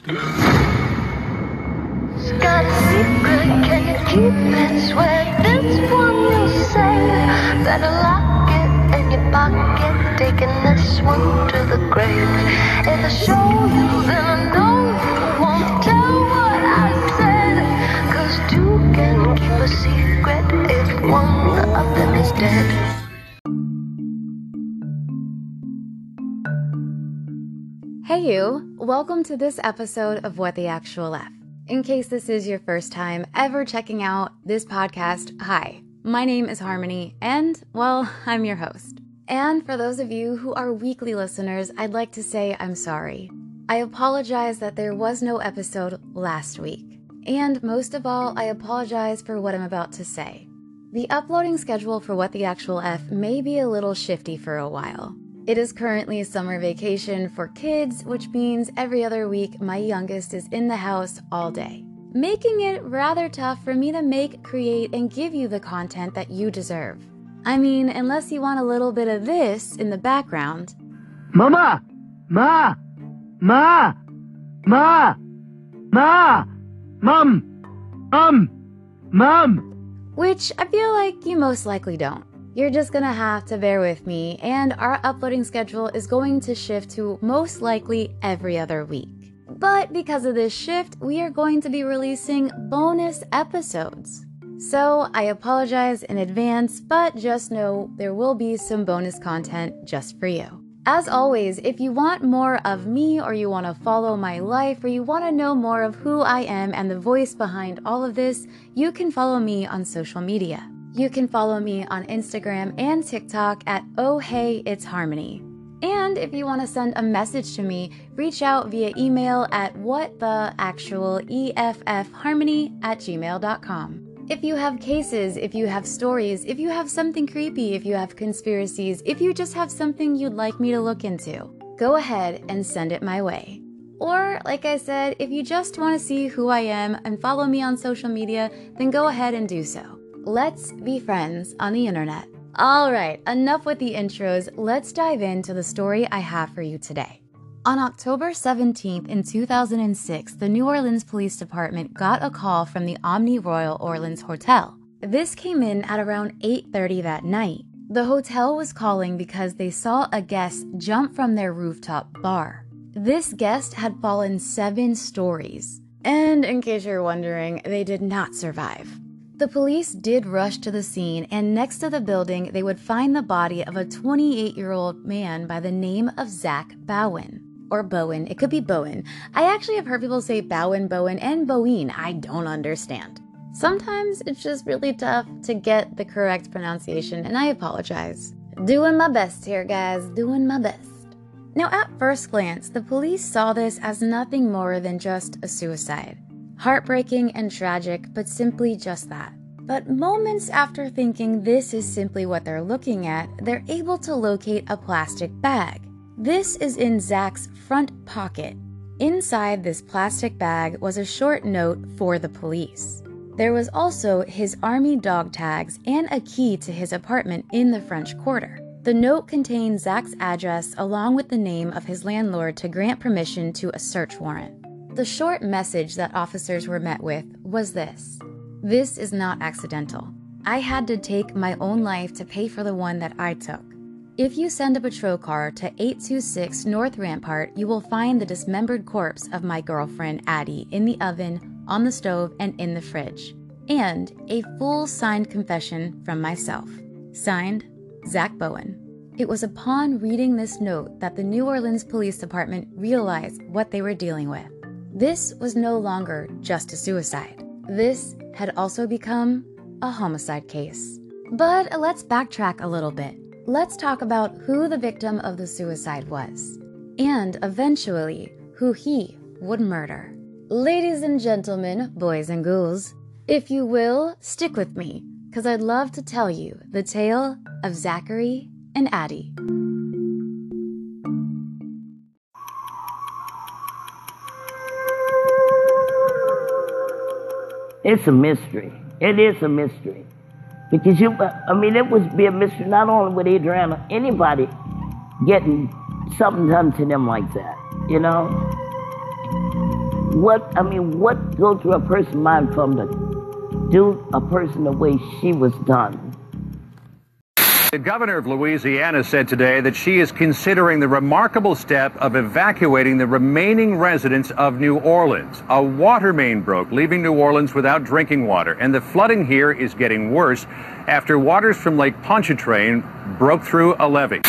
dead. Got a secret, can you keep it? Swear this one you'll say. Better lock it in your pocket, taking this one to the grave. If I show you, then I know you won't tell what I said. Cause two can keep a secret if one of them is dead. Hey, you! Welcome to this episode of What the Actual F. In case this is your first time ever checking out this podcast, hi, my name is Harmony, and, well, I'm your host. And for those of you who are weekly listeners, I'd like to say I'm sorry. I apologize that there was no episode last week. And most of all, I apologize for what I'm about to say. The uploading schedule for What the Actual F may be a little shifty for a while. It is currently summer vacation for kids, which means every other week my youngest is in the house all day, making it rather tough for me to make, create, and give you the content that you deserve. I mean, unless you want a little bit of this in the background. Mama! Ma! Ma! Ma! Ma! Mum! Mum! Mum! Which I feel like you most likely don't. You're just gonna have to bear with me, and our uploading schedule is going to shift to most likely every other week. But because of this shift, we are going to be releasing bonus episodes. So I apologize in advance, but just know there will be some bonus content just for you. As always, if you want more of me, or you want to follow my life, or you want to know more of who I am and the voice behind all of this, you can follow me on social media. You can follow me on Instagram and TikTok at Oh Hey It's Harmony. And if you want to send a message to me, reach out via email at whattheactualeffharmony at gmail.com. If you have cases, if you have stories, if you have something creepy, if you have conspiracies, if you just have something you'd like me to look into, go ahead and send it my way. Or, like I said, if you just want to see who I am and follow me on social media, then go ahead and do so. Let's be friends on the internet. All right, enough with the intros. Let's dive into the story I have for you today. On October 17th in 2006, the New Orleans Police Department got a call from the Omni Royal Orleans Hotel. This came in at around 8:30 that night. The hotel was calling because they saw a guest jump from their rooftop bar. This guest had fallen 7 stories. And in case you're wondering, they did not survive. The police did rush to the scene, and next to the building, they would find the body of a 28 year old man by the name of Zach Bowen. Or Bowen. It could be Bowen. I actually have heard people say Bowen, Bowen, and Bowen. I don't understand. Sometimes it's just really tough to get the correct pronunciation, and I apologize. Doing my best here, guys. Doing my best. Now, at first glance, the police saw this as nothing more than just a suicide. Heartbreaking and tragic, but simply just that. But moments after thinking this is simply what they're looking at, they're able to locate a plastic bag. This is in Zach's front pocket. Inside this plastic bag was a short note for the police. There was also his army dog tags and a key to his apartment in the French Quarter. The note contained Zach's address along with the name of his landlord to grant permission to a search warrant. The short message that officers were met with was this This is not accidental. I had to take my own life to pay for the one that I took. If you send a patrol car to 826 North Rampart, you will find the dismembered corpse of my girlfriend Addie in the oven, on the stove, and in the fridge. And a full signed confession from myself. Signed, Zach Bowen. It was upon reading this note that the New Orleans Police Department realized what they were dealing with. This was no longer just a suicide. This had also become a homicide case. But let's backtrack a little bit. Let's talk about who the victim of the suicide was, and eventually who he would murder. Ladies and gentlemen, boys and ghouls, if you will, stick with me, because I'd love to tell you the tale of Zachary and Addie. It's a mystery. It is a mystery. Because you, I mean, it would be a mystery not only with Adriana, anybody getting something done to them like that, you know? What, I mean, what goes through a person's mind from to do a person the way she was done? The governor of Louisiana said today that she is considering the remarkable step of evacuating the remaining residents of New Orleans. A water main broke, leaving New Orleans without drinking water, and the flooding here is getting worse after waters from Lake Pontchartrain broke through a levee.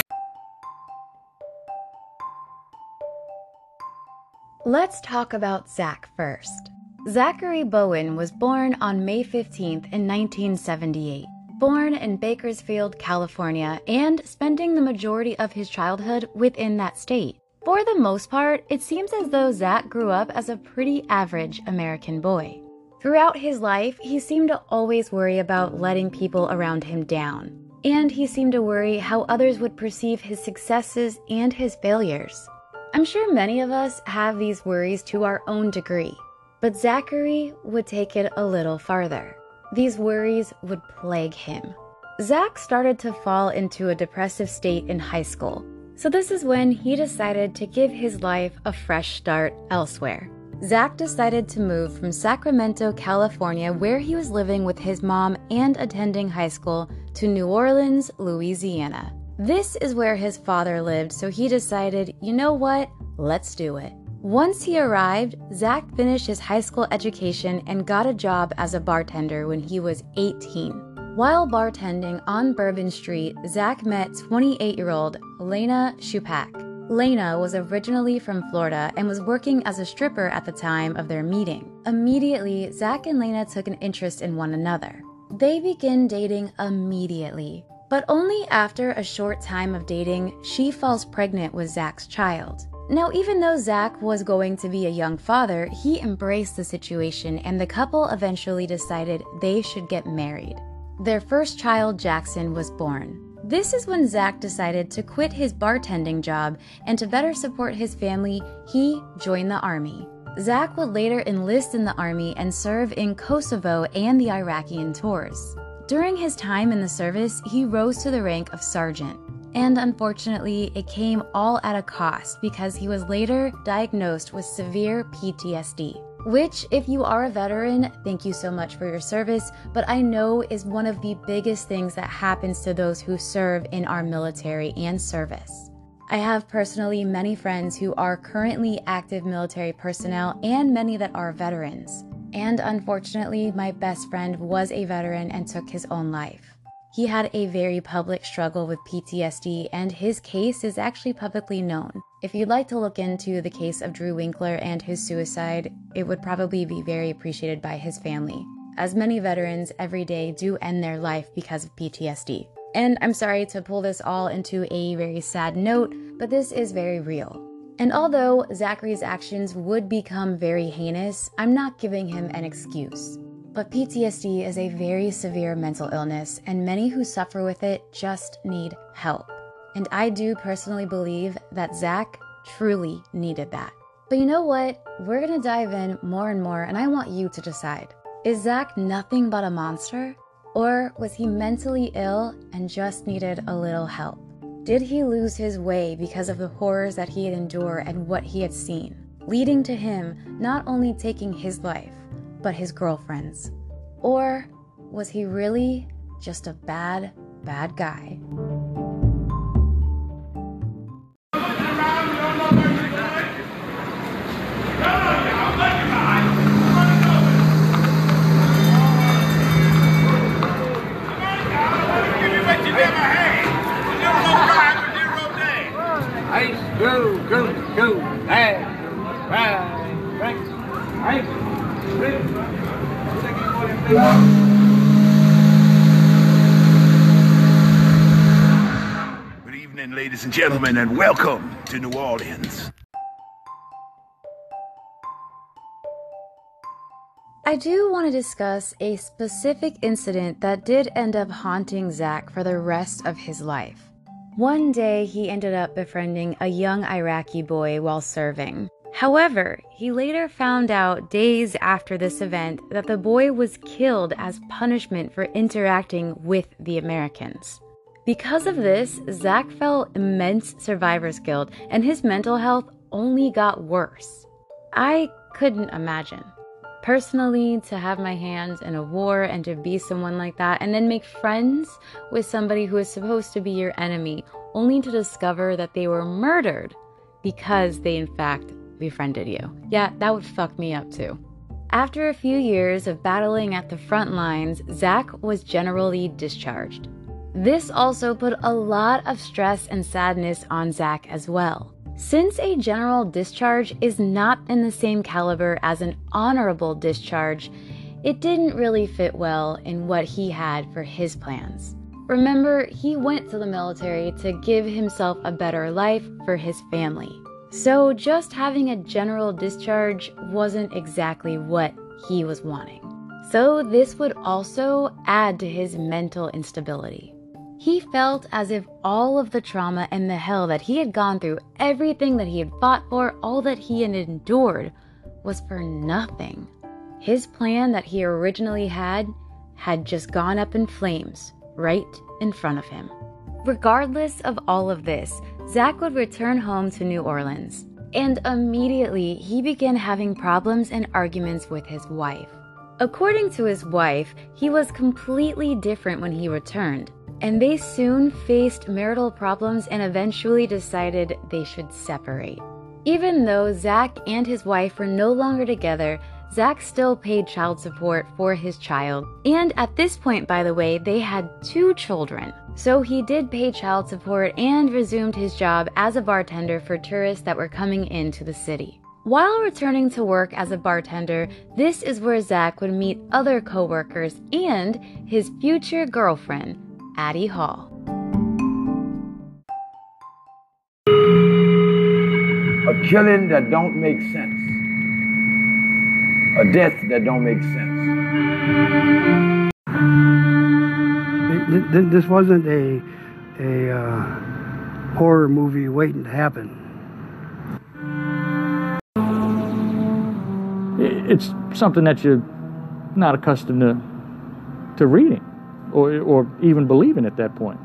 Let's talk about Zach first. Zachary Bowen was born on May 15th in 1978 born in Bakersfield, California, and spending the majority of his childhood within that state. For the most part, it seems as though Zach grew up as a pretty average American boy. Throughout his life, he seemed to always worry about letting people around him down. And he seemed to worry how others would perceive his successes and his failures. I'm sure many of us have these worries to our own degree, but Zachary would take it a little farther. These worries would plague him. Zach started to fall into a depressive state in high school, so this is when he decided to give his life a fresh start elsewhere. Zach decided to move from Sacramento, California, where he was living with his mom and attending high school, to New Orleans, Louisiana. This is where his father lived, so he decided, you know what? Let's do it. Once he arrived, Zach finished his high school education and got a job as a bartender when he was 18. While bartending on Bourbon Street, Zach met 28 year old Lena Shupak. Lena was originally from Florida and was working as a stripper at the time of their meeting. Immediately, Zach and Lena took an interest in one another. They begin dating immediately, but only after a short time of dating, she falls pregnant with Zach's child. Now, even though Zach was going to be a young father, he embraced the situation and the couple eventually decided they should get married. Their first child, Jackson, was born. This is when Zach decided to quit his bartending job and to better support his family, he joined the army. Zach would later enlist in the army and serve in Kosovo and the Iraqi tours. During his time in the service, he rose to the rank of sergeant. And unfortunately, it came all at a cost because he was later diagnosed with severe PTSD. Which, if you are a veteran, thank you so much for your service, but I know is one of the biggest things that happens to those who serve in our military and service. I have personally many friends who are currently active military personnel and many that are veterans. And unfortunately, my best friend was a veteran and took his own life. He had a very public struggle with PTSD, and his case is actually publicly known. If you'd like to look into the case of Drew Winkler and his suicide, it would probably be very appreciated by his family, as many veterans every day do end their life because of PTSD. And I'm sorry to pull this all into a very sad note, but this is very real. And although Zachary's actions would become very heinous, I'm not giving him an excuse. But PTSD is a very severe mental illness, and many who suffer with it just need help. And I do personally believe that Zach truly needed that. But you know what? We're gonna dive in more and more, and I want you to decide. Is Zach nothing but a monster? Or was he mentally ill and just needed a little help? Did he lose his way because of the horrors that he had endured and what he had seen, leading to him not only taking his life, but his girlfriend's? Or was he really just a bad, bad guy? Ice, go, go, go, hey, right, right, ice. Good evening, ladies and gentlemen, and welcome to New Orleans. I do want to discuss a specific incident that did end up haunting Zach for the rest of his life. One day, he ended up befriending a young Iraqi boy while serving. However, he later found out days after this event that the boy was killed as punishment for interacting with the Americans. Because of this, Zach felt immense survivor's guilt and his mental health only got worse. I couldn't imagine. Personally, to have my hands in a war and to be someone like that, and then make friends with somebody who is supposed to be your enemy, only to discover that they were murdered because they, in fact, befriended you. Yeah, that would fuck me up too. After a few years of battling at the front lines, Zach was generally discharged. This also put a lot of stress and sadness on Zach as well. Since a general discharge is not in the same caliber as an honorable discharge, it didn't really fit well in what he had for his plans. Remember, he went to the military to give himself a better life for his family. So, just having a general discharge wasn't exactly what he was wanting. So, this would also add to his mental instability. He felt as if all of the trauma and the hell that he had gone through, everything that he had fought for, all that he had endured, was for nothing. His plan that he originally had had just gone up in flames right in front of him. Regardless of all of this, Zach would return home to New Orleans, and immediately he began having problems and arguments with his wife. According to his wife, he was completely different when he returned and they soon faced marital problems and eventually decided they should separate. Even though Zach and his wife were no longer together, Zach still paid child support for his child. And at this point, by the way, they had two children. So he did pay child support and resumed his job as a bartender for tourists that were coming into the city. While returning to work as a bartender, this is where Zach would meet other coworkers and his future girlfriend, Addie Hall. A killing that don't make sense. A death that don't make sense. Th- th- This wasn't a a uh, horror movie waiting to happen. It's something that you're not accustomed to to reading or or even believing at that point.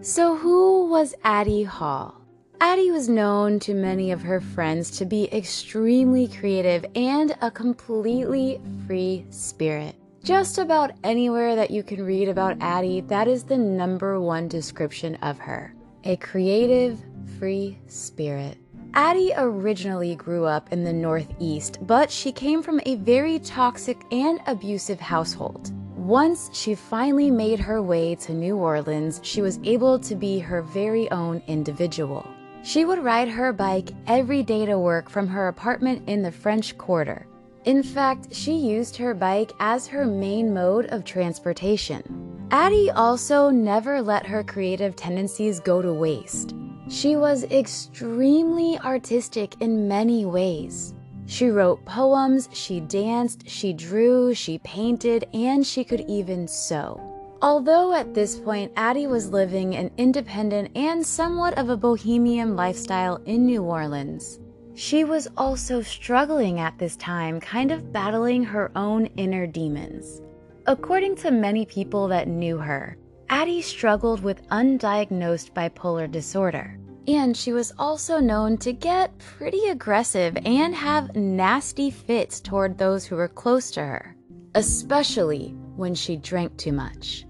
So, who was Addie Hall? Addie was known to many of her friends to be extremely creative and a completely free spirit. Just about anywhere that you can read about Addie, that is the number one description of her a creative, free spirit. Addie originally grew up in the Northeast, but she came from a very toxic and abusive household. Once she finally made her way to New Orleans, she was able to be her very own individual. She would ride her bike every day to work from her apartment in the French Quarter. In fact, she used her bike as her main mode of transportation. Addie also never let her creative tendencies go to waste. She was extremely artistic in many ways. She wrote poems, she danced, she drew, she painted, and she could even sew. Although at this point Addie was living an independent and somewhat of a bohemian lifestyle in New Orleans, she was also struggling at this time, kind of battling her own inner demons. According to many people that knew her, Addie struggled with undiagnosed bipolar disorder. And she was also known to get pretty aggressive and have nasty fits toward those who were close to her, especially when she drank too much.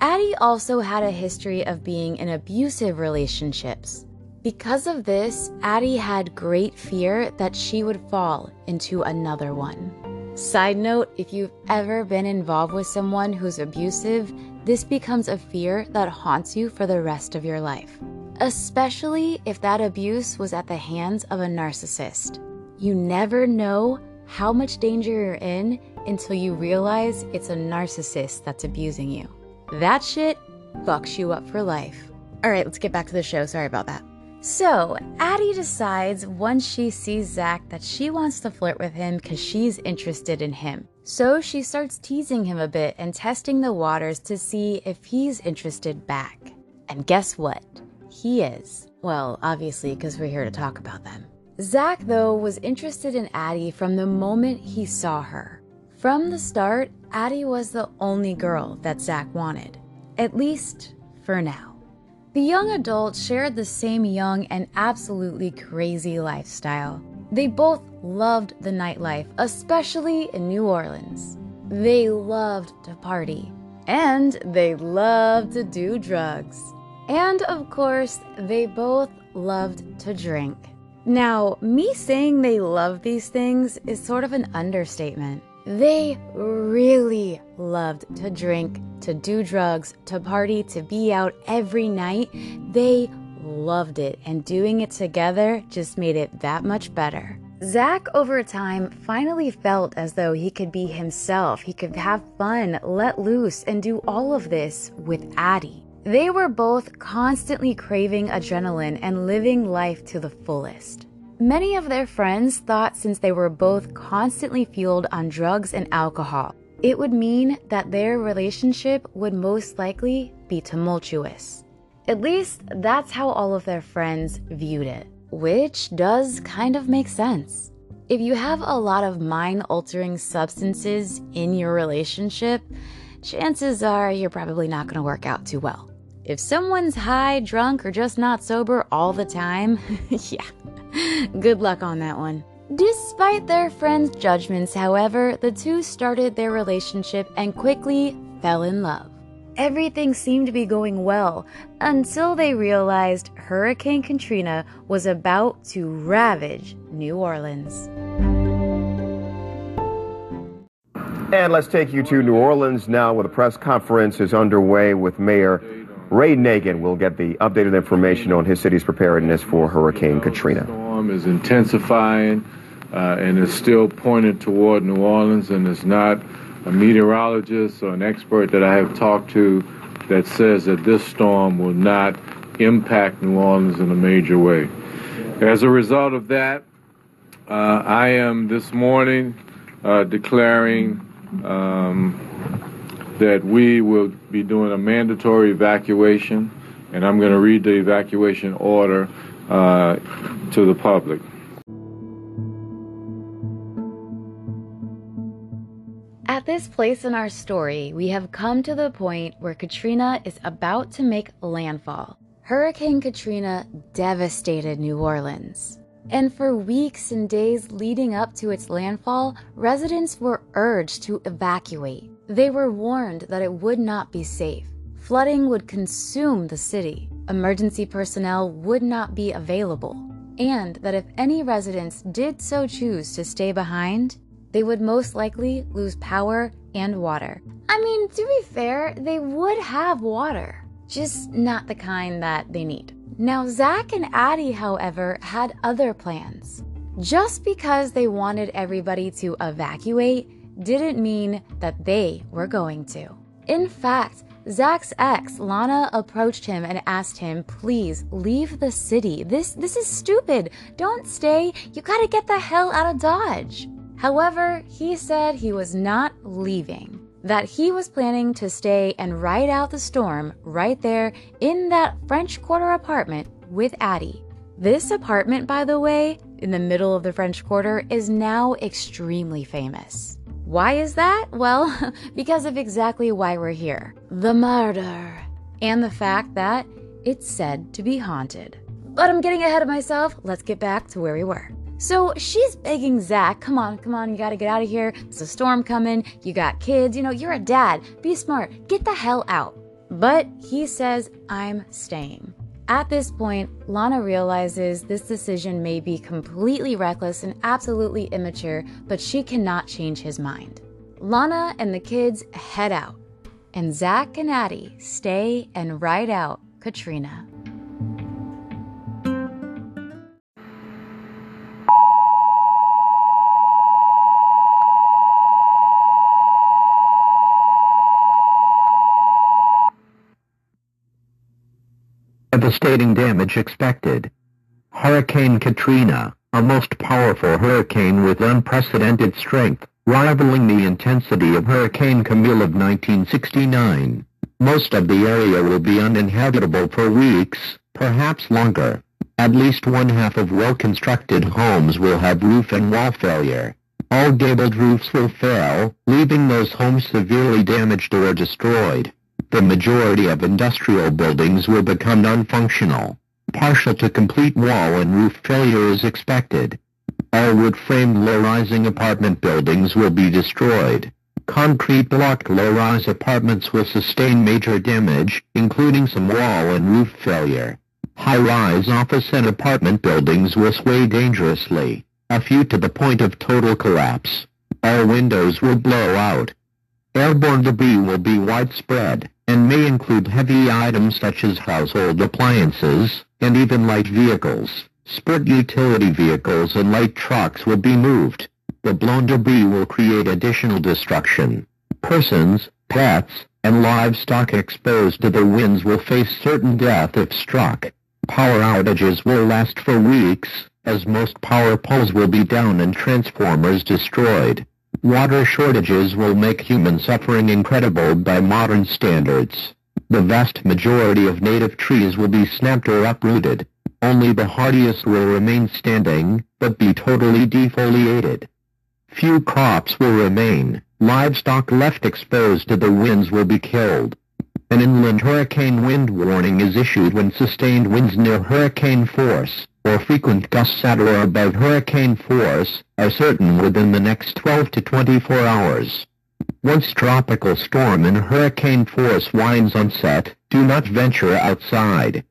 Addie also had a history of being in abusive relationships. Because of this, Addie had great fear that she would fall into another one. Side note if you've ever been involved with someone who's abusive, this becomes a fear that haunts you for the rest of your life, especially if that abuse was at the hands of a narcissist. You never know how much danger you're in until you realize it's a narcissist that's abusing you. That shit fucks you up for life. All right, let's get back to the show. Sorry about that. So, Addie decides once she sees Zach that she wants to flirt with him because she's interested in him. So, she starts teasing him a bit and testing the waters to see if he's interested back. And guess what? He is. Well, obviously, because we're here to talk about them. Zach, though, was interested in Addie from the moment he saw her. From the start, Addie was the only girl that Zach wanted, at least for now. The young adults shared the same young and absolutely crazy lifestyle. They both loved the nightlife, especially in New Orleans. They loved to party, and they loved to do drugs. And of course, they both loved to drink. Now, me saying they love these things is sort of an understatement. They really loved to drink, to do drugs, to party, to be out every night. They loved it, and doing it together just made it that much better. Zach, over time, finally felt as though he could be himself. He could have fun, let loose, and do all of this with Addie. They were both constantly craving adrenaline and living life to the fullest. Many of their friends thought since they were both constantly fueled on drugs and alcohol, it would mean that their relationship would most likely be tumultuous. At least that's how all of their friends viewed it, which does kind of make sense. If you have a lot of mind altering substances in your relationship, chances are you're probably not going to work out too well. If someone's high, drunk, or just not sober all the time, yeah, good luck on that one. Despite their friends' judgments, however, the two started their relationship and quickly fell in love. Everything seemed to be going well until they realized Hurricane Katrina was about to ravage New Orleans. And let's take you to New Orleans now, where the press conference is underway with Mayor Ray Nagin We'll get the updated information on his city's preparedness for Hurricane Katrina. Storm is intensifying uh, and is still pointed toward New Orleans, and it's not a meteorologist or an expert that I have talked to that says that this storm will not impact New Orleans in a major way. As a result of that, uh, I am this morning uh, declaring um, that we will be doing a mandatory evacuation, and I'm going to read the evacuation order uh, to the public. At this place in our story, we have come to the point where Katrina is about to make landfall. Hurricane Katrina devastated New Orleans. And for weeks and days leading up to its landfall, residents were urged to evacuate. They were warned that it would not be safe. Flooding would consume the city. Emergency personnel would not be available. And that if any residents did so choose to stay behind, they would most likely lose power and water. I mean, to be fair, they would have water, just not the kind that they need. Now, Zach and Addie, however, had other plans. Just because they wanted everybody to evacuate didn't mean that they were going to. In fact, Zach's ex, Lana, approached him and asked him, please leave the city. This, this is stupid. Don't stay. You gotta get the hell out of Dodge. However, he said he was not leaving, that he was planning to stay and ride out the storm right there in that French Quarter apartment with Addie. This apartment, by the way, in the middle of the French Quarter, is now extremely famous. Why is that? Well, because of exactly why we're here the murder, and the fact that it's said to be haunted. But I'm getting ahead of myself. Let's get back to where we were. So she's begging Zach, come on, come on, you gotta get out of here. There's a storm coming. You got kids. You know, you're a dad. Be smart. Get the hell out. But he says, I'm staying. At this point, Lana realizes this decision may be completely reckless and absolutely immature, but she cannot change his mind. Lana and the kids head out, and Zach and Addie stay and ride out Katrina. Devastating damage expected. Hurricane Katrina, a most powerful hurricane with unprecedented strength, rivaling the intensity of Hurricane Camille of 1969. Most of the area will be uninhabitable for weeks, perhaps longer. At least one half of well-constructed homes will have roof and wall failure. All gabled roofs will fail, leaving those homes severely damaged or destroyed. The majority of industrial buildings will become non-functional. Partial to complete wall and roof failure is expected. All wood-framed low-rising apartment buildings will be destroyed. Concrete block low-rise apartments will sustain major damage, including some wall and roof failure. High-rise office and apartment buildings will sway dangerously, a few to the point of total collapse. All windows will blow out. Airborne debris will be widespread, and may include heavy items such as household appliances, and even light vehicles. Split utility vehicles and light trucks will be moved. The blown debris will create additional destruction. Persons, pets, and livestock exposed to the winds will face certain death if struck. Power outages will last for weeks, as most power poles will be down and transformers destroyed. Water shortages will make human suffering incredible by modern standards. The vast majority of native trees will be snapped or uprooted. Only the hardiest will remain standing, but be totally defoliated. Few crops will remain. Livestock left exposed to the winds will be killed. An hurricane wind warning is issued when sustained winds near hurricane force, or frequent gusts at or above hurricane force, are certain within the next 12 to 24 hours. Once tropical storm and hurricane force winds on set, do not venture outside.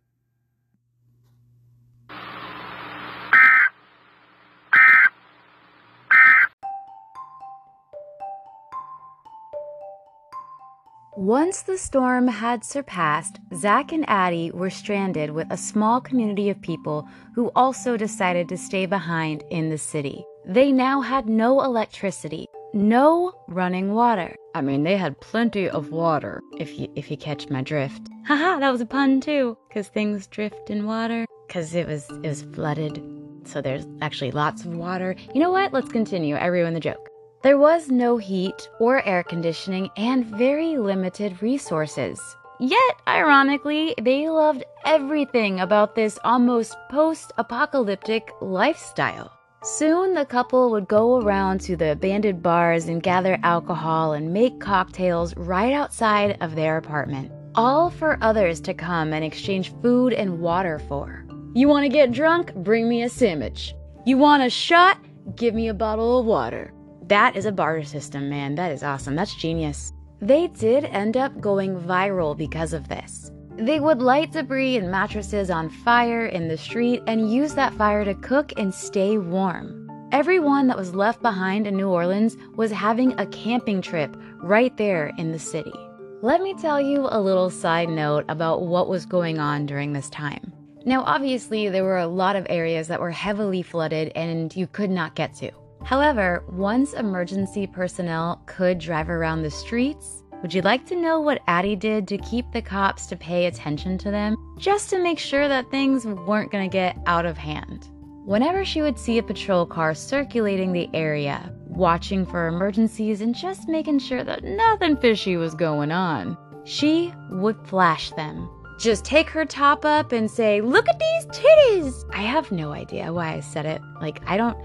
Once the storm had surpassed, Zach and Addie were stranded with a small community of people who also decided to stay behind in the city. They now had no electricity, no running water. I mean, they had plenty of water, if you if you catch my drift. Haha, that was a pun too, cuz things drift in water cuz it was it was flooded. So there's actually lots of water. You know what? Let's continue. I ruined the joke. There was no heat or air conditioning and very limited resources. Yet, ironically, they loved everything about this almost post apocalyptic lifestyle. Soon, the couple would go around to the abandoned bars and gather alcohol and make cocktails right outside of their apartment, all for others to come and exchange food and water for. You want to get drunk? Bring me a sandwich. You want a shot? Give me a bottle of water. That is a barter system, man. That is awesome. That's genius. They did end up going viral because of this. They would light debris and mattresses on fire in the street and use that fire to cook and stay warm. Everyone that was left behind in New Orleans was having a camping trip right there in the city. Let me tell you a little side note about what was going on during this time. Now, obviously, there were a lot of areas that were heavily flooded and you could not get to. However, once emergency personnel could drive around the streets, would you like to know what Addie did to keep the cops to pay attention to them, just to make sure that things weren't going to get out of hand? Whenever she would see a patrol car circulating the area, watching for emergencies and just making sure that nothing fishy was going on, she would flash them. Just take her top up and say, Look at these titties! I have no idea why I said it. Like, I don't.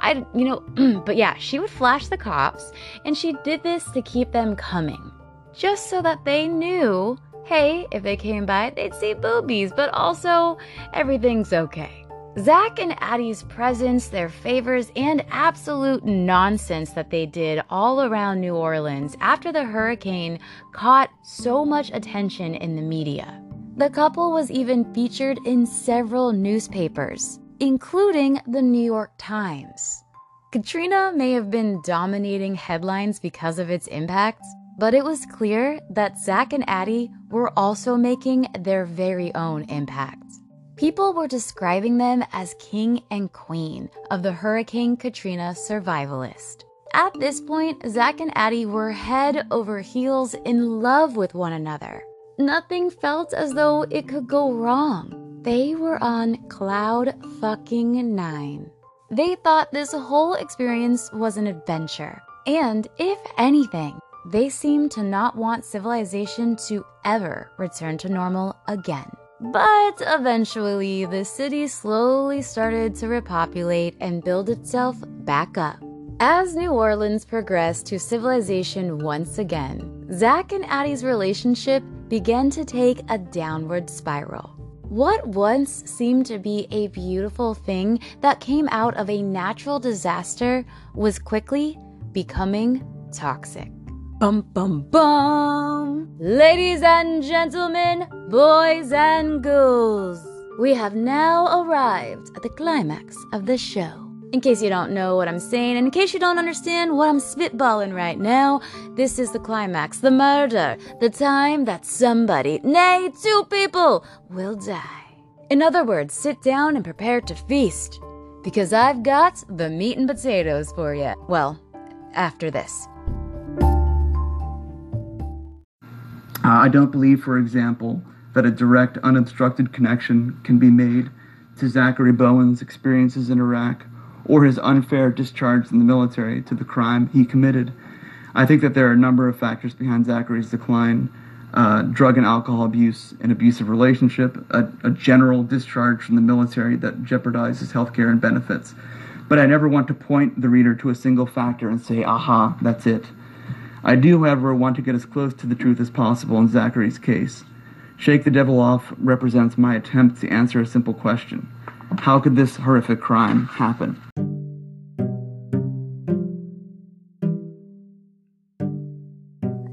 I, you know, but yeah, she would flash the cops, and she did this to keep them coming. Just so that they knew, hey, if they came by, they'd see boobies, but also everything's okay. Zach and Addie's presence, their favors, and absolute nonsense that they did all around New Orleans after the hurricane caught so much attention in the media. The couple was even featured in several newspapers, including the New York Times. Katrina may have been dominating headlines because of its impact, but it was clear that Zach and Addie were also making their very own impact. People were describing them as king and queen of the Hurricane Katrina survivalist. At this point, Zach and Addie were head over heels in love with one another. Nothing felt as though it could go wrong. They were on cloud fucking nine. They thought this whole experience was an adventure. And if anything, they seemed to not want civilization to ever return to normal again. But eventually, the city slowly started to repopulate and build itself back up. As New Orleans progressed to civilization once again, Zach and Addie's relationship began to take a downward spiral. What once seemed to be a beautiful thing that came out of a natural disaster was quickly becoming toxic. Bum bum bum! Ladies and gentlemen, boys and girls, we have now arrived at the climax of the show. In case you don't know what I'm saying, and in case you don't understand what I'm spitballing right now, this is the climax, the murder, the time that somebody, nay, two people, will die. In other words, sit down and prepare to feast. Because I've got the meat and potatoes for you. Well, after this. Uh, I don't believe, for example, that a direct, unobstructed connection can be made to Zachary Bowen's experiences in Iraq or his unfair discharge in the military to the crime he committed. I think that there are a number of factors behind Zachary's decline uh, drug and alcohol abuse, an abusive relationship, a, a general discharge from the military that jeopardizes health care and benefits. But I never want to point the reader to a single factor and say, aha, that's it. I do, however, want to get as close to the truth as possible in Zachary's case. Shake the Devil Off represents my attempt to answer a simple question How could this horrific crime happen?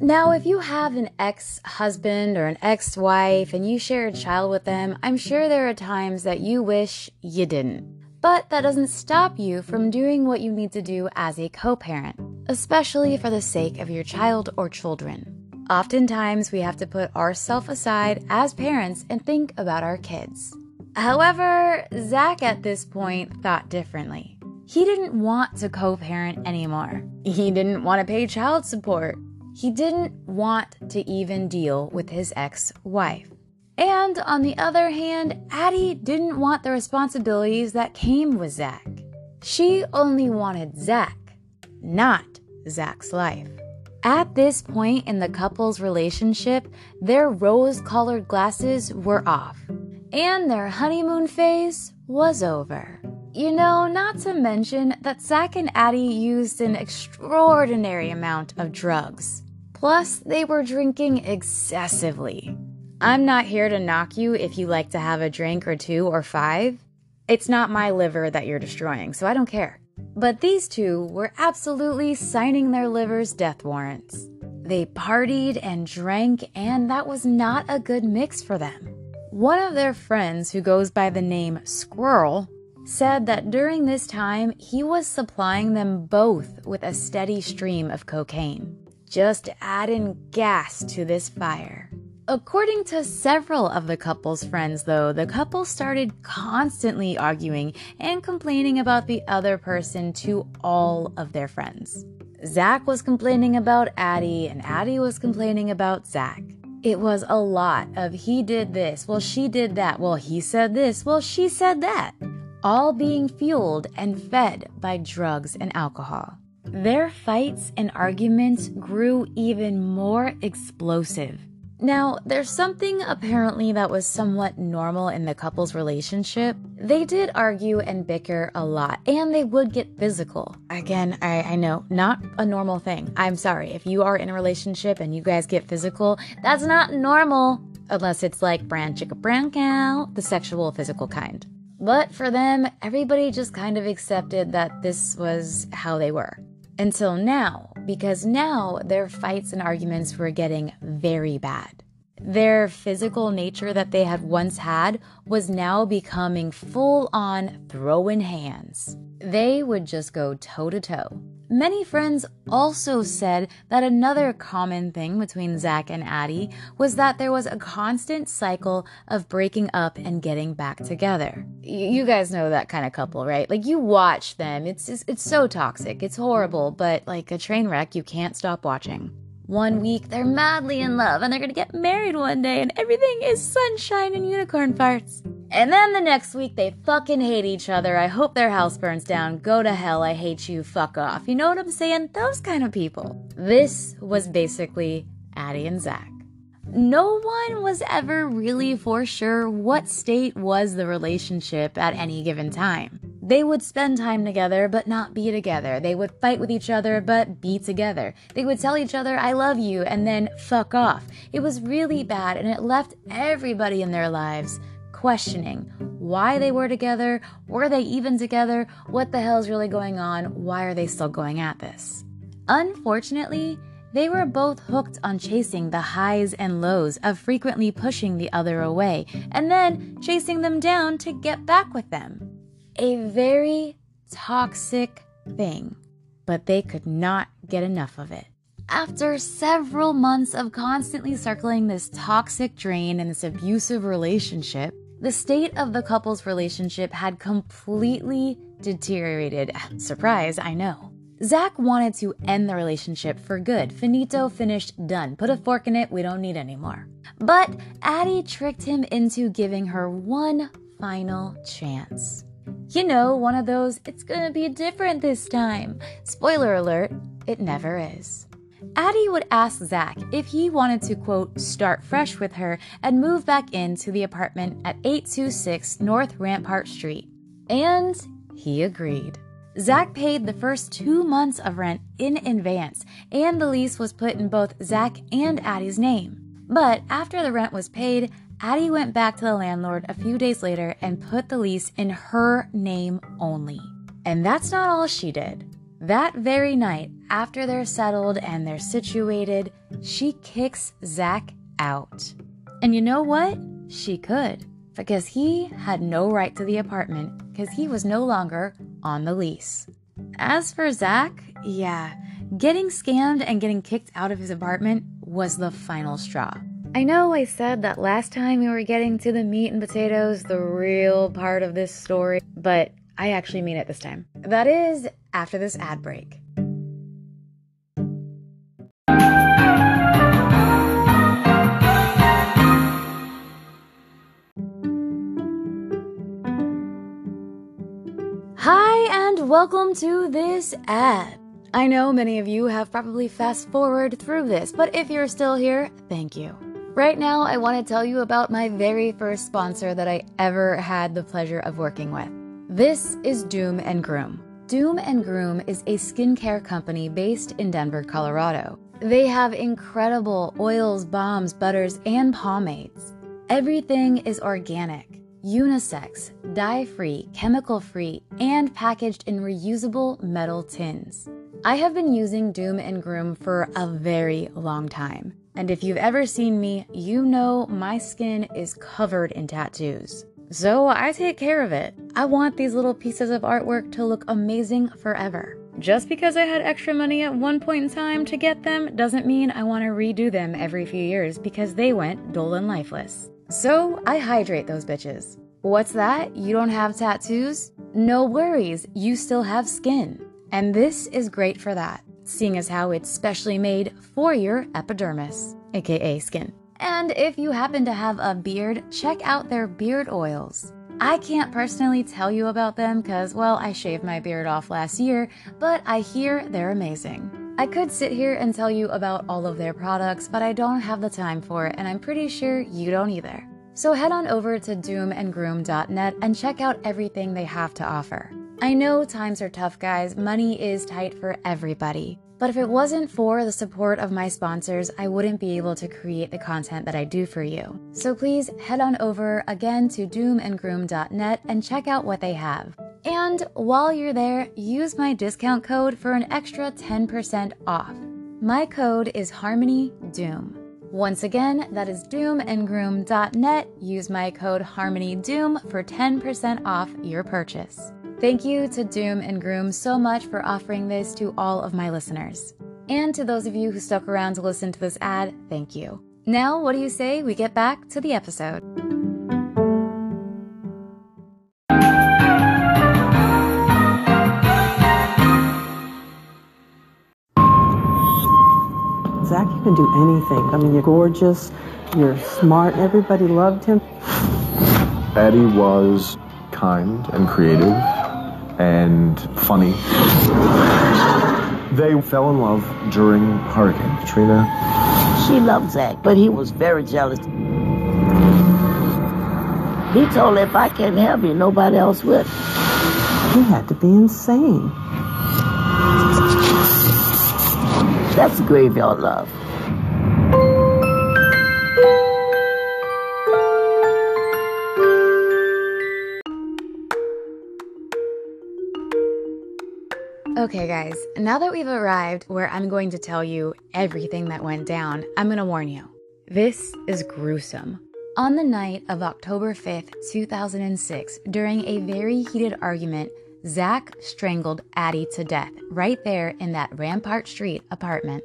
Now, if you have an ex husband or an ex wife and you share a child with them, I'm sure there are times that you wish you didn't. But that doesn't stop you from doing what you need to do as a co parent, especially for the sake of your child or children. Oftentimes, we have to put ourselves aside as parents and think about our kids. However, Zach at this point thought differently. He didn't want to co parent anymore. He didn't want to pay child support. He didn't want to even deal with his ex wife. And on the other hand, Addie didn't want the responsibilities that came with Zach. She only wanted Zach, not Zach's life. At this point in the couple's relationship, their rose colored glasses were off, and their honeymoon phase was over. You know, not to mention that Zach and Addie used an extraordinary amount of drugs. Plus, they were drinking excessively. I'm not here to knock you if you like to have a drink or two or five. It's not my liver that you're destroying, so I don't care. But these two were absolutely signing their livers death warrants. They partied and drank, and that was not a good mix for them. One of their friends, who goes by the name Squirrel, said that during this time he was supplying them both with a steady stream of cocaine just adding gas to this fire. According to several of the couple's friends, though, the couple started constantly arguing and complaining about the other person to all of their friends. Zach was complaining about Addie, and Addie was complaining about Zach. It was a lot of he did this, well, she did that, well, he said this, well, she said that, all being fueled and fed by drugs and alcohol. Their fights and arguments grew even more explosive. Now, there's something apparently that was somewhat normal in the couple's relationship. They did argue and bicker a lot, and they would get physical. Again, I, I, know, not a normal thing. I'm sorry. If you are in a relationship and you guys get physical, that's not normal. Unless it's like brand chicka brand cow, the sexual physical kind. But for them, everybody just kind of accepted that this was how they were. Until now, because now their fights and arguments were getting very bad. Their physical nature that they had once had was now becoming full on throwing hands. They would just go toe to toe. Many friends also said that another common thing between Zach and Addie was that there was a constant cycle of breaking up and getting back together. You guys know that kind of couple, right? Like you watch them, it's it's, it's so toxic, it's horrible, but like a train wreck, you can't stop watching. One week they're madly in love and they're gonna get married one day and everything is sunshine and unicorn farts. And then the next week they fucking hate each other. I hope their house burns down. Go to hell. I hate you. Fuck off. You know what I'm saying? Those kind of people. This was basically Addie and Zach. No one was ever really for sure what state was the relationship at any given time. They would spend time together, but not be together. They would fight with each other, but be together. They would tell each other, I love you, and then fuck off. It was really bad, and it left everybody in their lives questioning why they were together, were they even together, what the hell's really going on, why are they still going at this? Unfortunately, they were both hooked on chasing the highs and lows of frequently pushing the other away and then chasing them down to get back with them. A very toxic thing, but they could not get enough of it. After several months of constantly circling this toxic drain and this abusive relationship, the state of the couple's relationship had completely deteriorated. Surprise, I know. Zach wanted to end the relationship for good. Finito, finished, done. Put a fork in it, we don't need anymore. But Addie tricked him into giving her one final chance. You know, one of those, it's gonna be different this time. Spoiler alert, it never is. Addie would ask Zach if he wanted to, quote, start fresh with her and move back into the apartment at 826 North Rampart Street. And he agreed. Zach paid the first two months of rent in advance, and the lease was put in both Zach and Addie's name. But after the rent was paid, Addie went back to the landlord a few days later and put the lease in her name only. And that's not all she did. That very night, after they're settled and they're situated, she kicks Zach out. And you know what? She could, because he had no right to the apartment because he was no longer on the lease. As for Zach, yeah, getting scammed and getting kicked out of his apartment was the final straw. I know I said that last time we were getting to the meat and potatoes, the real part of this story, but I actually mean it this time. That is after this ad break. Hi, and welcome to this ad. I know many of you have probably fast forwarded through this, but if you're still here, thank you. Right now, I want to tell you about my very first sponsor that I ever had the pleasure of working with. This is Doom and Groom. Doom and Groom is a skincare company based in Denver, Colorado. They have incredible oils, balms, butters, and pomades. Everything is organic, unisex, dye free, chemical free, and packaged in reusable metal tins. I have been using Doom and Groom for a very long time. And if you've ever seen me, you know my skin is covered in tattoos. So I take care of it. I want these little pieces of artwork to look amazing forever. Just because I had extra money at one point in time to get them doesn't mean I want to redo them every few years because they went dull and lifeless. So I hydrate those bitches. What's that? You don't have tattoos? No worries, you still have skin. And this is great for that, seeing as how it's specially made for your epidermis, aka skin. And if you happen to have a beard, check out their beard oils. I can't personally tell you about them because, well, I shaved my beard off last year, but I hear they're amazing. I could sit here and tell you about all of their products, but I don't have the time for it, and I'm pretty sure you don't either. So head on over to doomandgroom.net and check out everything they have to offer. I know times are tough, guys. Money is tight for everybody. But if it wasn't for the support of my sponsors, I wouldn't be able to create the content that I do for you. So please head on over again to doomandgroom.net and check out what they have. And while you're there, use my discount code for an extra 10% off. My code is Harmony Doom. Once again, that is doomandgroom.net. Use my code HarmonyDoom for 10% off your purchase. Thank you to Doom and Groom so much for offering this to all of my listeners. And to those of you who stuck around to listen to this ad, thank you. Now, what do you say we get back to the episode? Zach, you can do anything. I mean, you're gorgeous, you're smart, everybody loved him. Addie was kind and creative and funny. They fell in love during Hurricane Katrina. She loved Zach, but he was very jealous. He told her, if I can't have you, nobody else would. He had to be insane. That's graveyard love. Okay, guys, now that we've arrived where I'm going to tell you everything that went down, I'm gonna warn you. This is gruesome. On the night of October 5th, 2006, during a very heated argument, Zach strangled Addie to death right there in that Rampart Street apartment.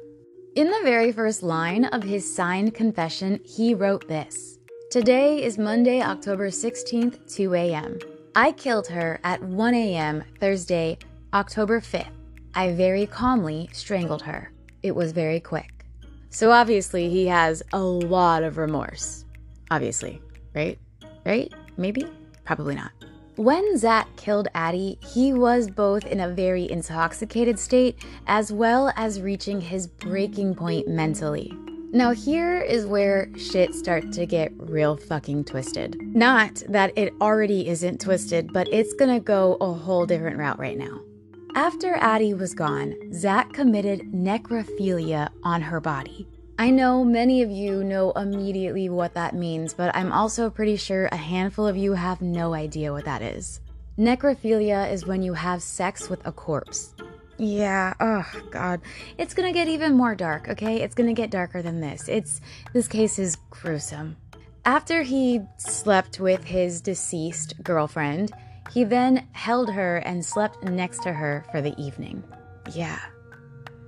In the very first line of his signed confession, he wrote this Today is Monday, October 16th, 2 a.m. I killed her at 1 a.m. Thursday, October 5th. I very calmly strangled her. It was very quick. So obviously, he has a lot of remorse. Obviously, right? Right? Maybe? Probably not. When Zach killed Addie, he was both in a very intoxicated state as well as reaching his breaking point mentally. Now, here is where shit starts to get real fucking twisted. Not that it already isn't twisted, but it's gonna go a whole different route right now. After Addie was gone, Zach committed necrophilia on her body. I know many of you know immediately what that means, but I'm also pretty sure a handful of you have no idea what that is. Necrophilia is when you have sex with a corpse. Yeah, oh god. It's gonna get even more dark, okay? It's gonna get darker than this. It's this case is gruesome. After he slept with his deceased girlfriend, he then held her and slept next to her for the evening. Yeah.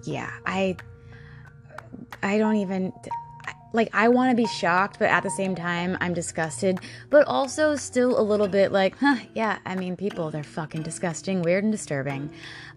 Yeah, I I don't even like I want to be shocked, but at the same time I'm disgusted, but also still a little bit like, huh, yeah, I mean people they're fucking disgusting, weird and disturbing.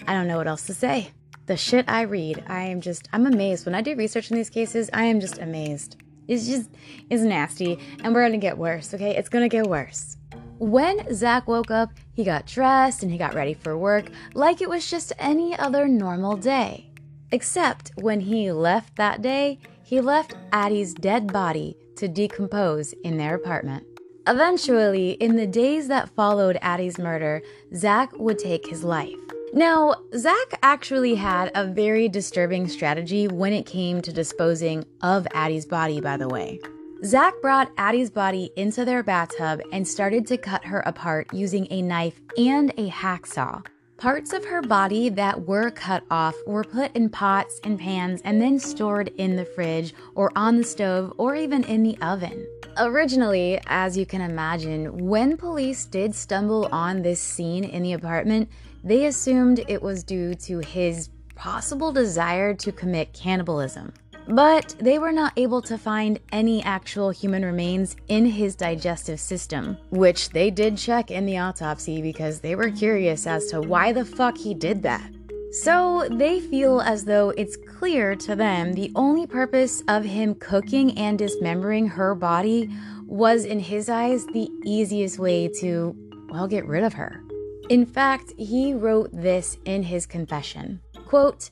I don't know what else to say. The shit I read, I am just I'm amazed. When I do research in these cases, I am just amazed. It's just it's nasty and we're going to get worse, okay? It's going to get worse. When Zach woke up, he got dressed and he got ready for work like it was just any other normal day. Except when he left that day, he left Addie's dead body to decompose in their apartment. Eventually, in the days that followed Addie's murder, Zach would take his life. Now, Zach actually had a very disturbing strategy when it came to disposing of Addie's body, by the way. Zach brought Addie's body into their bathtub and started to cut her apart using a knife and a hacksaw. Parts of her body that were cut off were put in pots and pans and then stored in the fridge or on the stove or even in the oven. Originally, as you can imagine, when police did stumble on this scene in the apartment, they assumed it was due to his possible desire to commit cannibalism. But they were not able to find any actual human remains in his digestive system, which they did check in the autopsy because they were curious as to why the fuck he did that. So they feel as though it's clear to them the only purpose of him cooking and dismembering her body was, in his eyes, the easiest way to, well, get rid of her. In fact, he wrote this in his confession. Quote,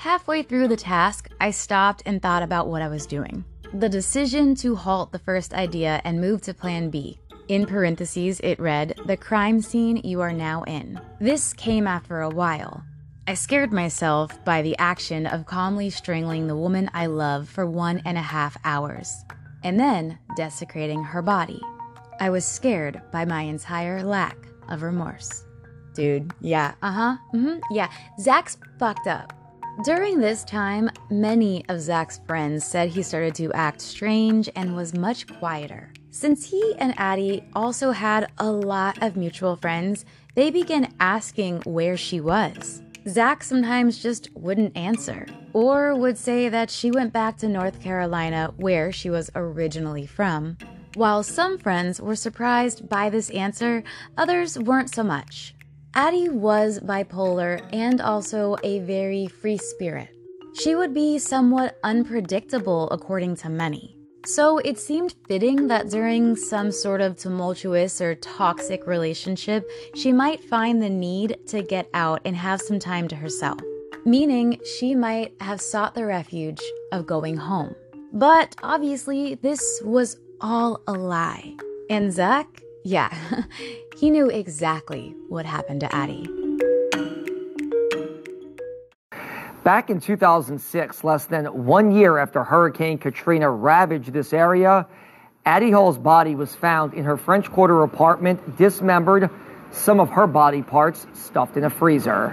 Halfway through the task, I stopped and thought about what I was doing. The decision to halt the first idea and move to plan B. In parentheses, it read, The crime scene you are now in. This came after a while. I scared myself by the action of calmly strangling the woman I love for one and a half hours, and then desecrating her body. I was scared by my entire lack of remorse. Dude, yeah, uh huh, mm-hmm, yeah. Zach's fucked up. During this time, many of Zach's friends said he started to act strange and was much quieter. Since he and Addie also had a lot of mutual friends, they began asking where she was. Zach sometimes just wouldn't answer, or would say that she went back to North Carolina where she was originally from. While some friends were surprised by this answer, others weren't so much. Addie was bipolar and also a very free spirit. She would be somewhat unpredictable, according to many. So it seemed fitting that during some sort of tumultuous or toxic relationship, she might find the need to get out and have some time to herself, meaning she might have sought the refuge of going home. But obviously, this was all a lie. And Zach, Yeah, he knew exactly what happened to Addie. Back in 2006, less than one year after Hurricane Katrina ravaged this area, Addie Hall's body was found in her French Quarter apartment, dismembered, some of her body parts stuffed in a freezer.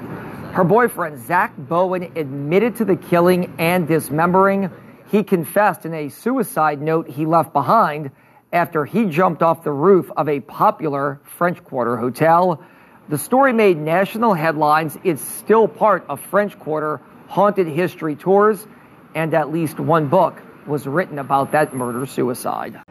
Her boyfriend, Zach Bowen, admitted to the killing and dismembering. He confessed in a suicide note he left behind after he jumped off the roof of a popular French Quarter hotel. The story made national headlines. It's still part of French Quarter haunted history tours, and at least one book was written about that murder suicide.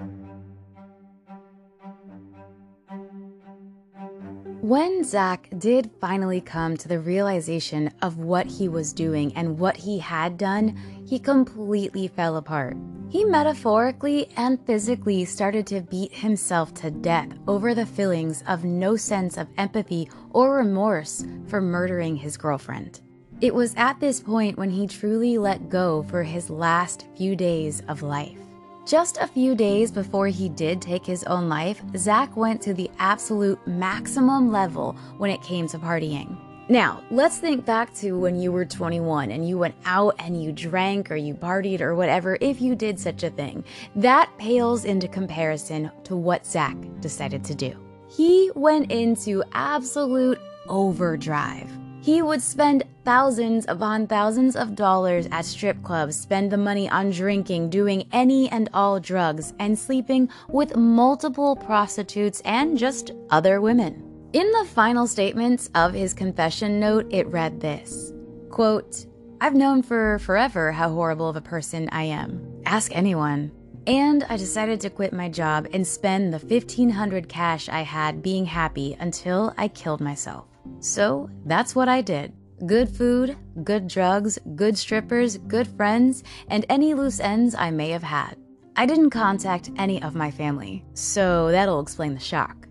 When Zach did finally come to the realization of what he was doing and what he had done, he completely fell apart. He metaphorically and physically started to beat himself to death over the feelings of no sense of empathy or remorse for murdering his girlfriend. It was at this point when he truly let go for his last few days of life. Just a few days before he did take his own life, Zach went to the absolute maximum level when it came to partying. Now, let's think back to when you were 21 and you went out and you drank or you partied or whatever, if you did such a thing. That pales into comparison to what Zach decided to do. He went into absolute overdrive. He would spend thousands upon thousands of dollars at strip clubs, spend the money on drinking, doing any and all drugs, and sleeping with multiple prostitutes and just other women. In the final statements of his confession note, it read this quote, I've known for forever how horrible of a person I am. Ask anyone. And I decided to quit my job and spend the 1500 cash I had being happy until I killed myself. So that's what I did. Good food, good drugs, good strippers, good friends, and any loose ends I may have had. I didn't contact any of my family, so that'll explain the shock.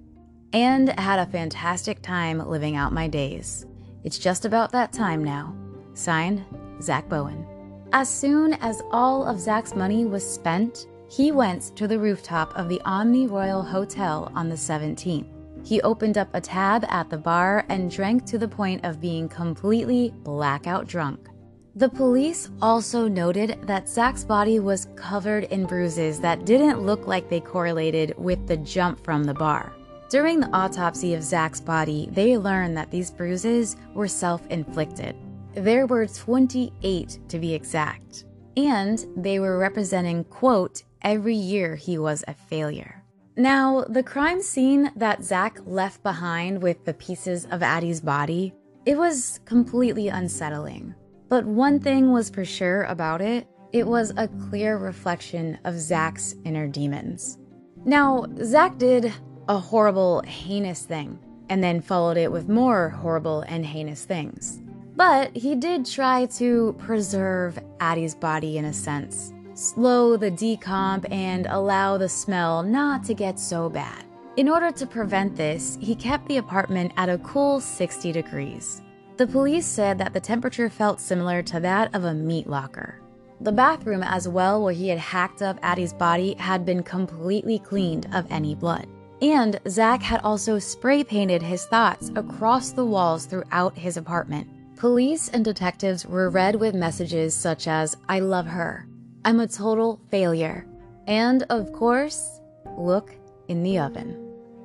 And had a fantastic time living out my days. It's just about that time now. Signed, Zach Bowen. As soon as all of Zach's money was spent, he went to the rooftop of the Omni Royal Hotel on the 17th. He opened up a tab at the bar and drank to the point of being completely blackout drunk. The police also noted that Zach's body was covered in bruises that didn't look like they correlated with the jump from the bar. During the autopsy of Zach's body, they learned that these bruises were self inflicted. There were 28 to be exact, and they were representing, quote, every year he was a failure. Now, the crime scene that Zach left behind with the pieces of Addie's body, it was completely unsettling. But one thing was for sure about it, it was a clear reflection of Zach's inner demons. Now, Zach did a horrible, heinous thing, and then followed it with more horrible and heinous things. But he did try to preserve Addie's body in a sense slow the decomp, and allow the smell not to get so bad. In order to prevent this, he kept the apartment at a cool 60 degrees. The police said that the temperature felt similar to that of a meat locker. The bathroom, as well, where he had hacked up Addie's body, had been completely cleaned of any blood. And Zach had also spray painted his thoughts across the walls throughout his apartment. Police and detectives were read with messages such as, I love her, I'm a total failure. And of course, look in the oven.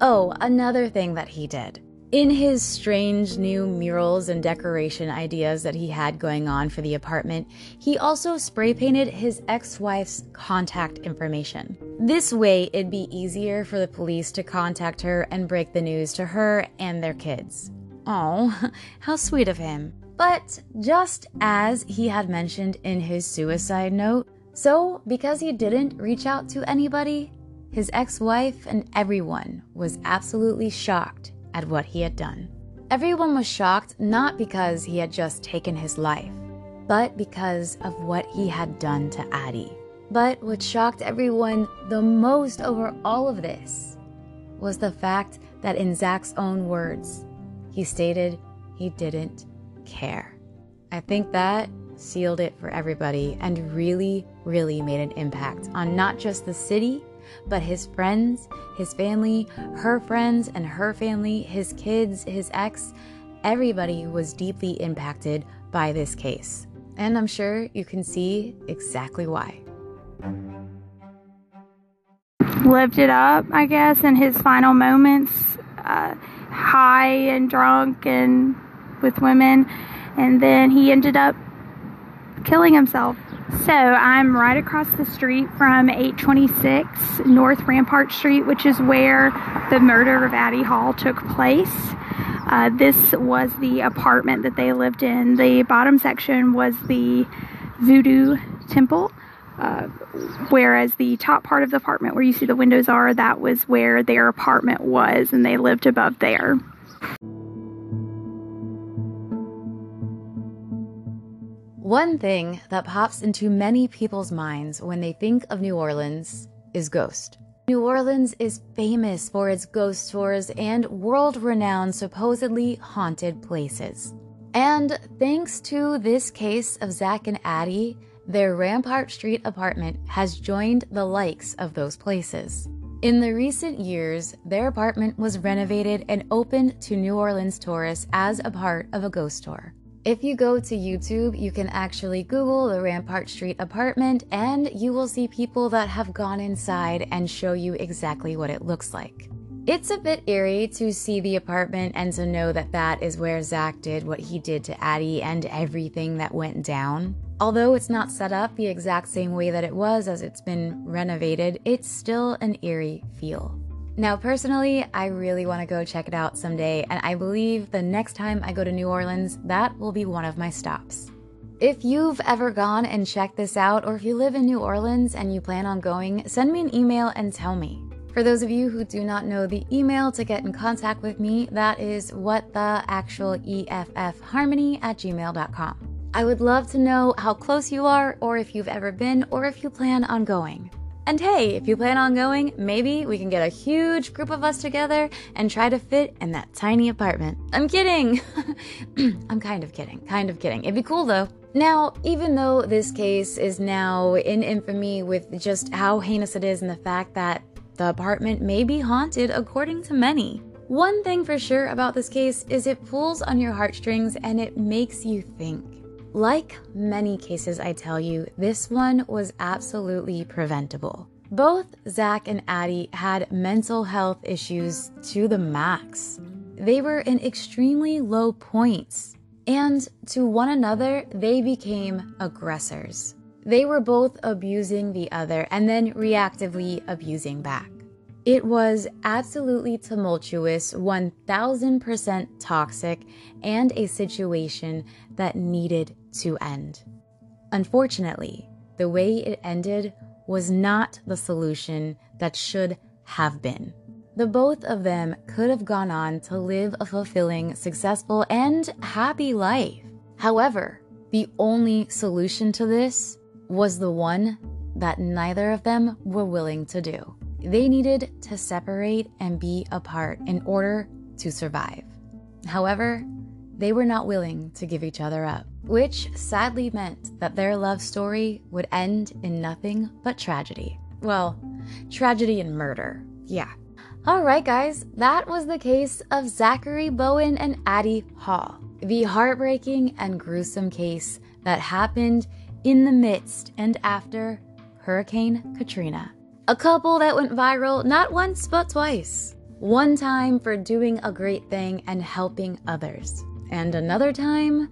Oh, another thing that he did. In his strange new murals and decoration ideas that he had going on for the apartment, he also spray painted his ex wife's contact information. This way, it'd be easier for the police to contact her and break the news to her and their kids. Oh, how sweet of him. But just as he had mentioned in his suicide note, so, because he didn't reach out to anybody, his ex wife and everyone was absolutely shocked at what he had done. Everyone was shocked not because he had just taken his life, but because of what he had done to Addie. But what shocked everyone the most over all of this was the fact that, in Zach's own words, he stated he didn't care. I think that sealed it for everybody and really, really made an impact on not just the city, but his friends, his family, her friends and her family, his kids, his ex, everybody was deeply impacted by this case. And I'm sure you can see exactly why. Lived it up, I guess, in his final moments, uh, high and drunk and with women. And then he ended up killing himself. So I'm right across the street from 826 North Rampart Street, which is where the murder of Addie Hall took place. Uh, this was the apartment that they lived in. The bottom section was the Voodoo Temple, uh, whereas the top part of the apartment where you see the windows are, that was where their apartment was, and they lived above there. One thing that pops into many people's minds when they think of New Orleans is ghost. New Orleans is famous for its ghost tours and world renowned supposedly haunted places. And thanks to this case of Zach and Addie, their Rampart Street apartment has joined the likes of those places. In the recent years, their apartment was renovated and opened to New Orleans tourists as a part of a ghost tour. If you go to YouTube, you can actually Google the Rampart Street apartment and you will see people that have gone inside and show you exactly what it looks like. It's a bit eerie to see the apartment and to know that that is where Zach did what he did to Addie and everything that went down. Although it's not set up the exact same way that it was as it's been renovated, it's still an eerie feel. Now, personally, I really want to go check it out someday, and I believe the next time I go to New Orleans, that will be one of my stops. If you've ever gone and checked this out, or if you live in New Orleans and you plan on going, send me an email and tell me. For those of you who do not know the email to get in contact with me, that is what the actual EFF at gmail.com. I would love to know how close you are, or if you've ever been, or if you plan on going. And hey, if you plan on going, maybe we can get a huge group of us together and try to fit in that tiny apartment. I'm kidding. I'm kind of kidding. Kind of kidding. It'd be cool though. Now, even though this case is now in infamy with just how heinous it is and the fact that the apartment may be haunted according to many, one thing for sure about this case is it pulls on your heartstrings and it makes you think. Like many cases I tell you, this one was absolutely preventable. Both Zach and Addie had mental health issues to the max. They were in extremely low points, and to one another, they became aggressors. They were both abusing the other and then reactively abusing back. It was absolutely tumultuous, 1000% toxic, and a situation that needed to end. Unfortunately, the way it ended was not the solution that should have been. The both of them could have gone on to live a fulfilling, successful, and happy life. However, the only solution to this was the one that neither of them were willing to do. They needed to separate and be apart in order to survive. However, they were not willing to give each other up, which sadly meant that their love story would end in nothing but tragedy. Well, tragedy and murder. Yeah. Alright, guys, that was the case of Zachary Bowen and Addie Hall. The heartbreaking and gruesome case that happened in the midst and after Hurricane Katrina. A couple that went viral not once but twice. One time for doing a great thing and helping others, and another time,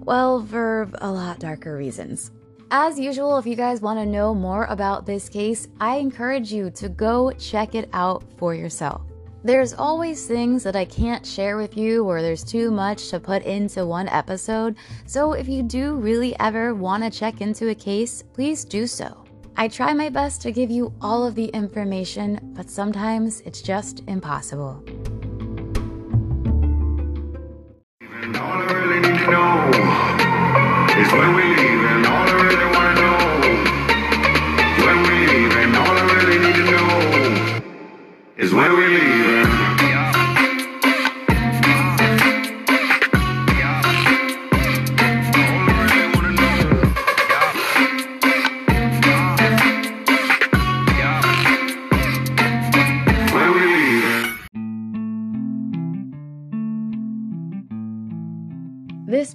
well, for a lot darker reasons. As usual, if you guys want to know more about this case, I encourage you to go check it out for yourself. There's always things that I can't share with you or there's too much to put into one episode, so if you do really ever want to check into a case, please do so. I try my best to give you all of the information, but sometimes it's just impossible. All I really need to know is when we leave, and all I really want to know is when we leave, and all I really need to know is when we leave.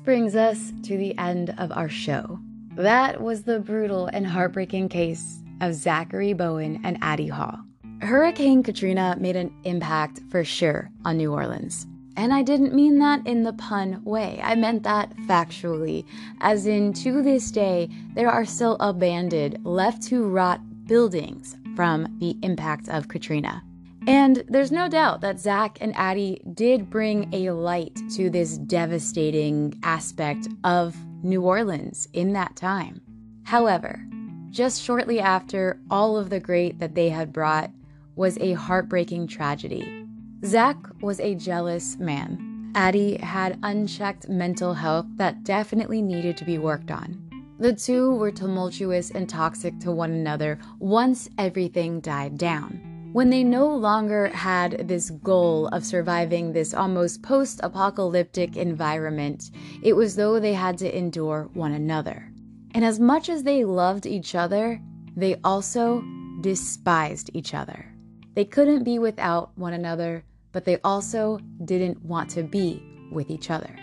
Brings us to the end of our show. That was the brutal and heartbreaking case of Zachary Bowen and Addie Hall. Hurricane Katrina made an impact for sure on New Orleans. And I didn't mean that in the pun way. I meant that factually, as in to this day, there are still abandoned, left to rot buildings from the impact of Katrina. And there's no doubt that Zach and Addie did bring a light to this devastating aspect of New Orleans in that time. However, just shortly after all of the great that they had brought was a heartbreaking tragedy. Zach was a jealous man. Addie had unchecked mental health that definitely needed to be worked on. The two were tumultuous and toxic to one another once everything died down. When they no longer had this goal of surviving this almost post apocalyptic environment, it was though they had to endure one another. And as much as they loved each other, they also despised each other. They couldn't be without one another, but they also didn't want to be with each other.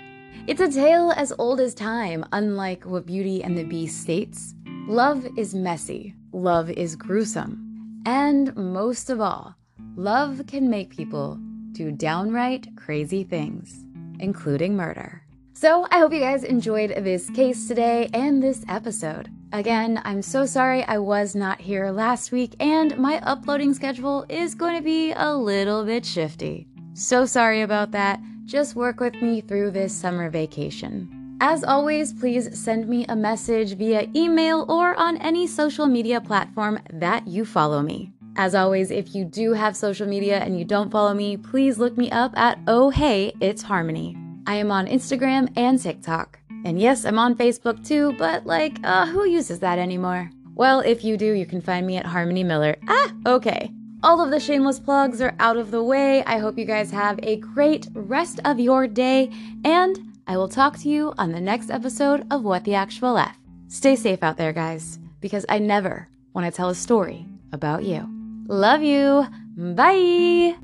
It's a tale as old as time, unlike what Beauty and the Beast states. Love is messy, love is gruesome. And most of all, love can make people do downright crazy things, including murder. So, I hope you guys enjoyed this case today and this episode. Again, I'm so sorry I was not here last week, and my uploading schedule is going to be a little bit shifty. So sorry about that. Just work with me through this summer vacation. As always, please send me a message via email or on any social media platform that you follow me. As always, if you do have social media and you don't follow me, please look me up at Oh Hey, It's Harmony. I am on Instagram and TikTok. And yes, I'm on Facebook too, but like, uh, who uses that anymore? Well, if you do, you can find me at Harmony Miller. Ah, okay. All of the shameless plugs are out of the way. I hope you guys have a great rest of your day, and I will talk to you on the next episode of What the Actual F. Stay safe out there, guys, because I never want to tell a story about you. Love you. Bye.